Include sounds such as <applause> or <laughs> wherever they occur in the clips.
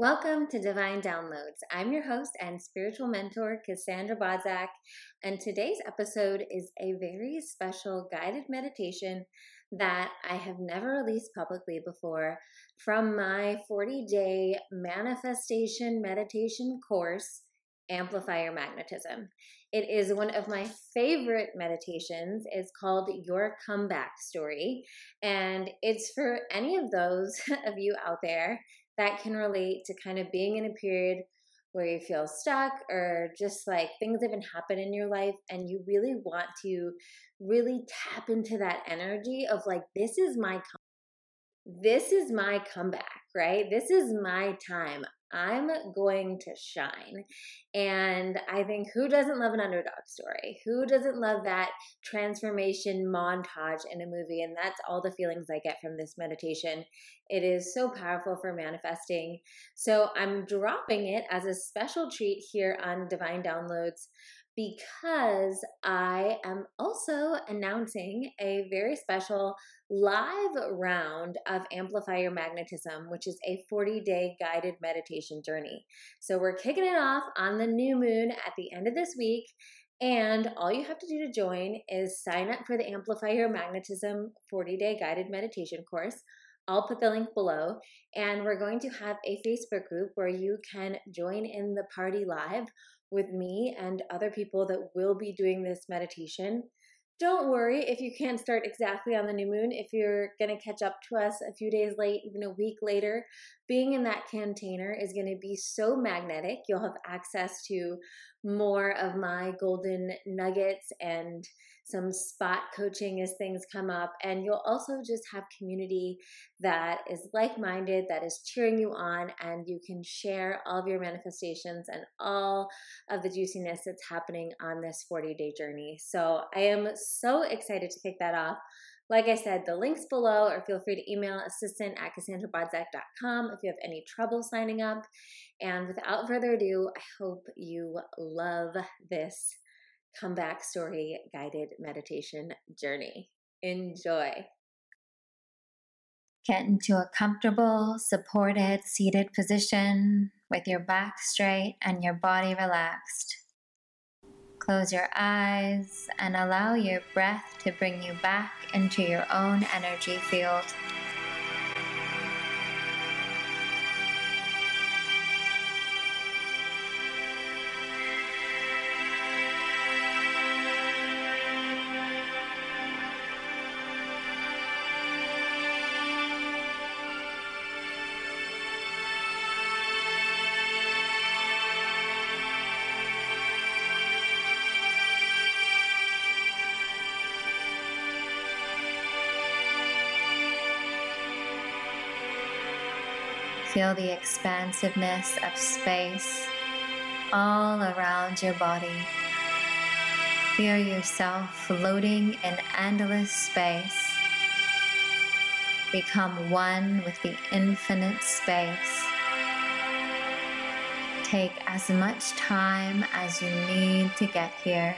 Welcome to Divine Downloads. I'm your host and spiritual mentor, Cassandra Bodzak, and today's episode is a very special guided meditation that I have never released publicly before from my 40 day manifestation meditation course, Amplify Your Magnetism. It is one of my favorite meditations. It's called Your Comeback Story, and it's for any of those <laughs> of you out there that can relate to kind of being in a period where you feel stuck or just like things haven't happened in your life and you really want to really tap into that energy of like this is my com- this is my comeback right? This is my time I'm going to shine. And I think who doesn't love an underdog story? Who doesn't love that transformation montage in a movie? And that's all the feelings I get from this meditation. It is so powerful for manifesting. So I'm dropping it as a special treat here on Divine Downloads because I am also announcing a very special live round of Amplify Your Magnetism, which is a 40 day guided meditation journey. So we're kicking it off on the new moon at the end of this week. And all you have to do to join is sign up for the Amplify Your Magnetism 40 day guided meditation course. I'll put the link below. And we're going to have a Facebook group where you can join in the party live with me and other people that will be doing this meditation. Don't worry if you can't start exactly on the new moon. If you're going to catch up to us a few days late, even a week later, being in that container is going to be so magnetic. You'll have access to more of my golden nuggets and some spot coaching as things come up. And you'll also just have community that is like minded, that is cheering you on, and you can share all of your manifestations and all of the juiciness that's happening on this 40 day journey. So I am so excited to kick that off. Like I said, the link's below, or feel free to email assistant at cassandrabodzak.com if you have any trouble signing up. And without further ado, I hope you love this comeback story guided meditation journey. Enjoy. Get into a comfortable, supported, seated position with your back straight and your body relaxed. Close your eyes and allow your breath to bring you back into your own energy field. Feel the expansiveness of space all around your body. Feel yourself floating in endless space. Become one with the infinite space. Take as much time as you need to get here.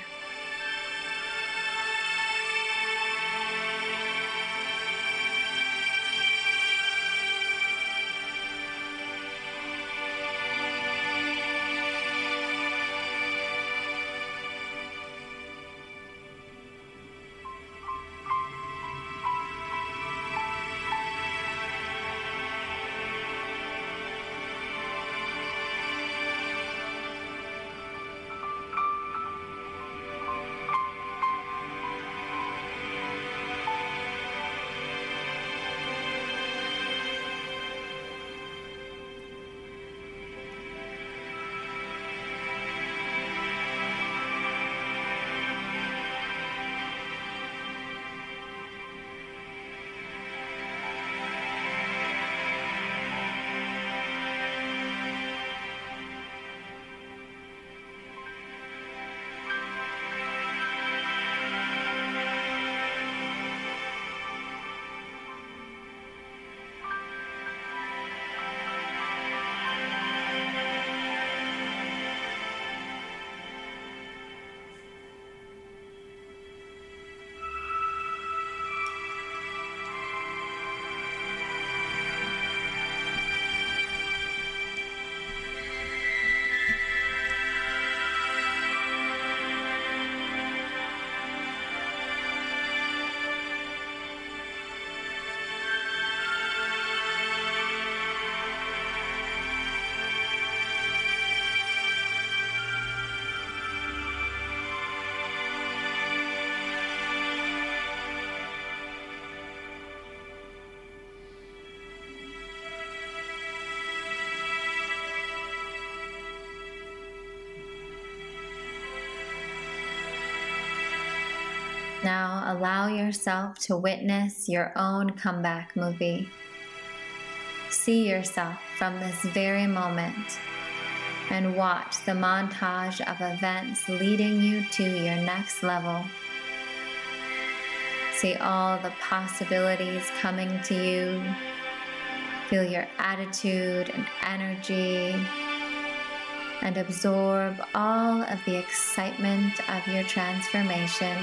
Now allow yourself to witness your own comeback movie. See yourself from this very moment and watch the montage of events leading you to your next level. See all the possibilities coming to you. Feel your attitude and energy and absorb all of the excitement of your transformation.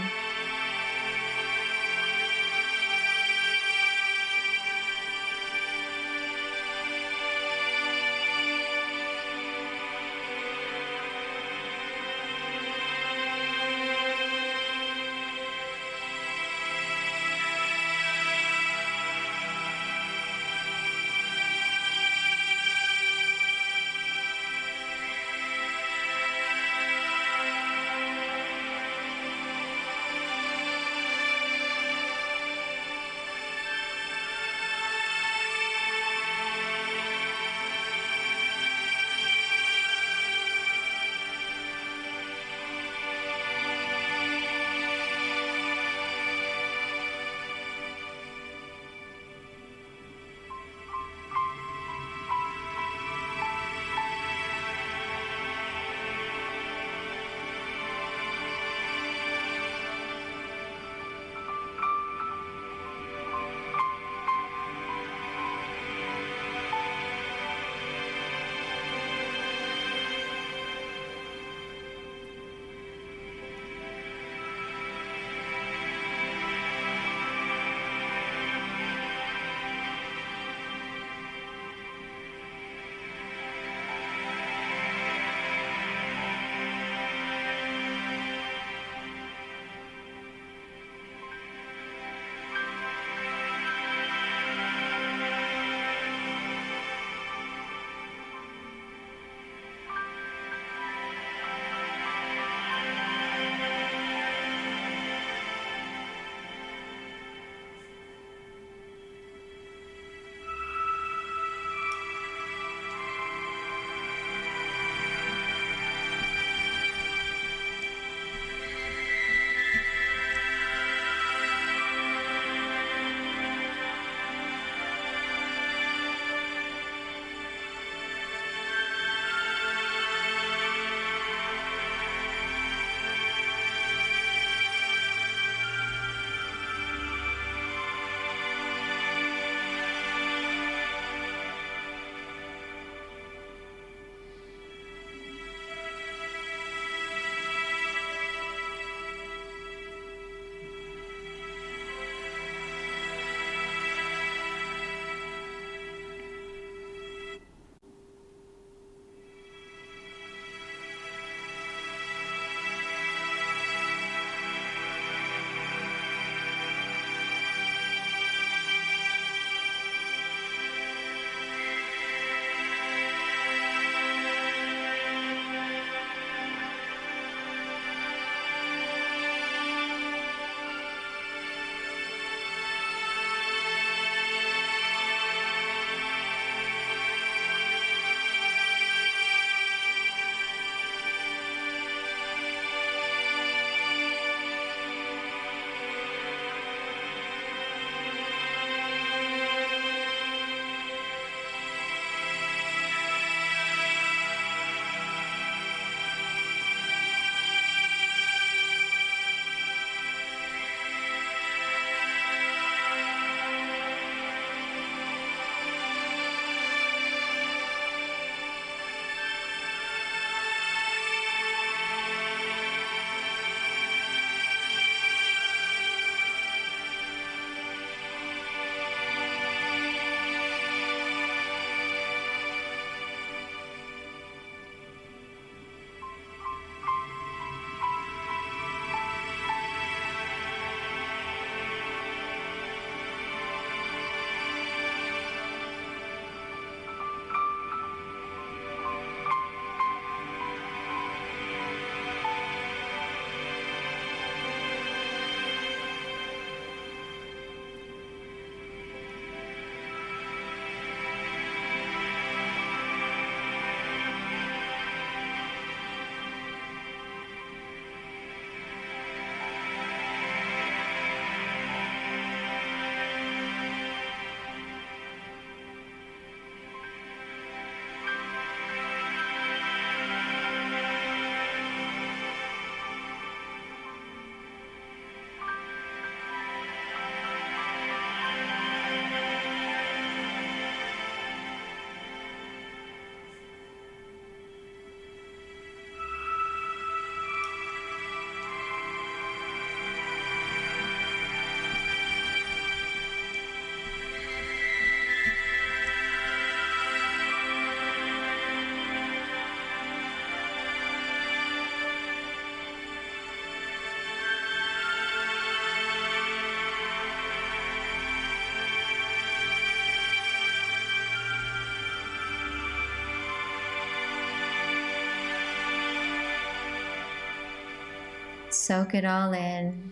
Soak it all in.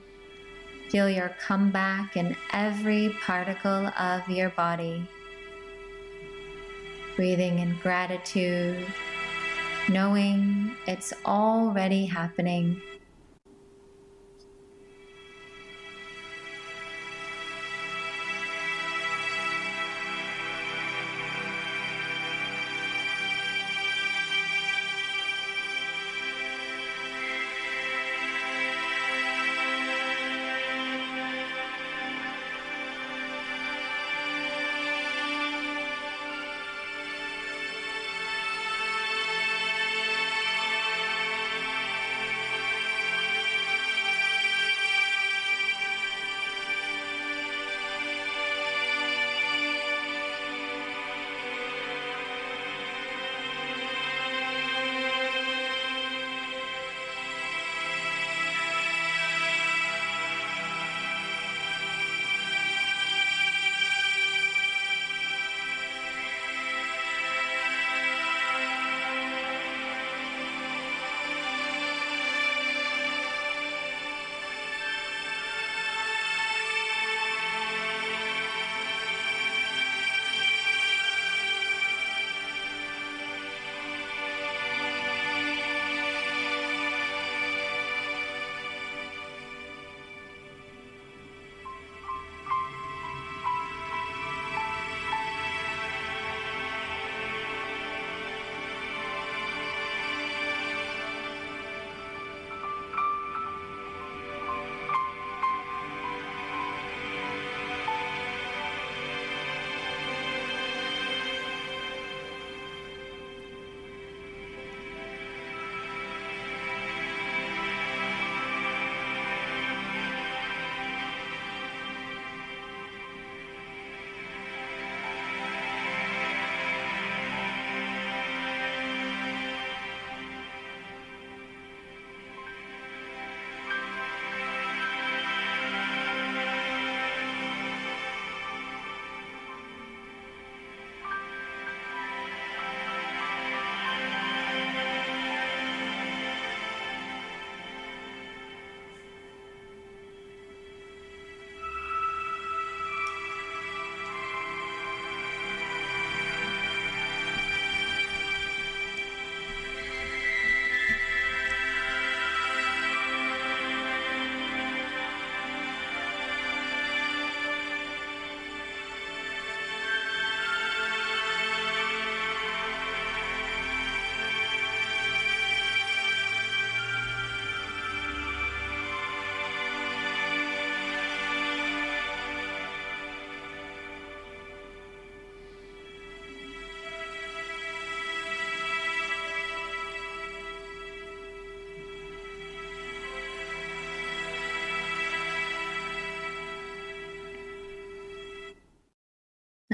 Feel your comeback in every particle of your body. Breathing in gratitude, knowing it's already happening.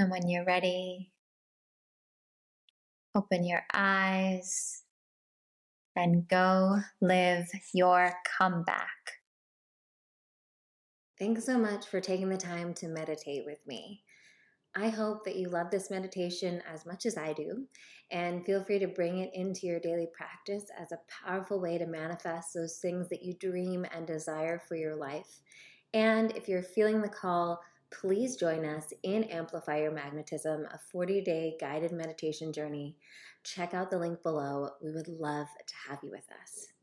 And when you're ready, open your eyes and go live your comeback. Thanks so much for taking the time to meditate with me. I hope that you love this meditation as much as I do, and feel free to bring it into your daily practice as a powerful way to manifest those things that you dream and desire for your life. And if you're feeling the call, please join us in Amplify Your Magnetism, a 40 day guided meditation journey. Check out the link below. We would love to have you with us.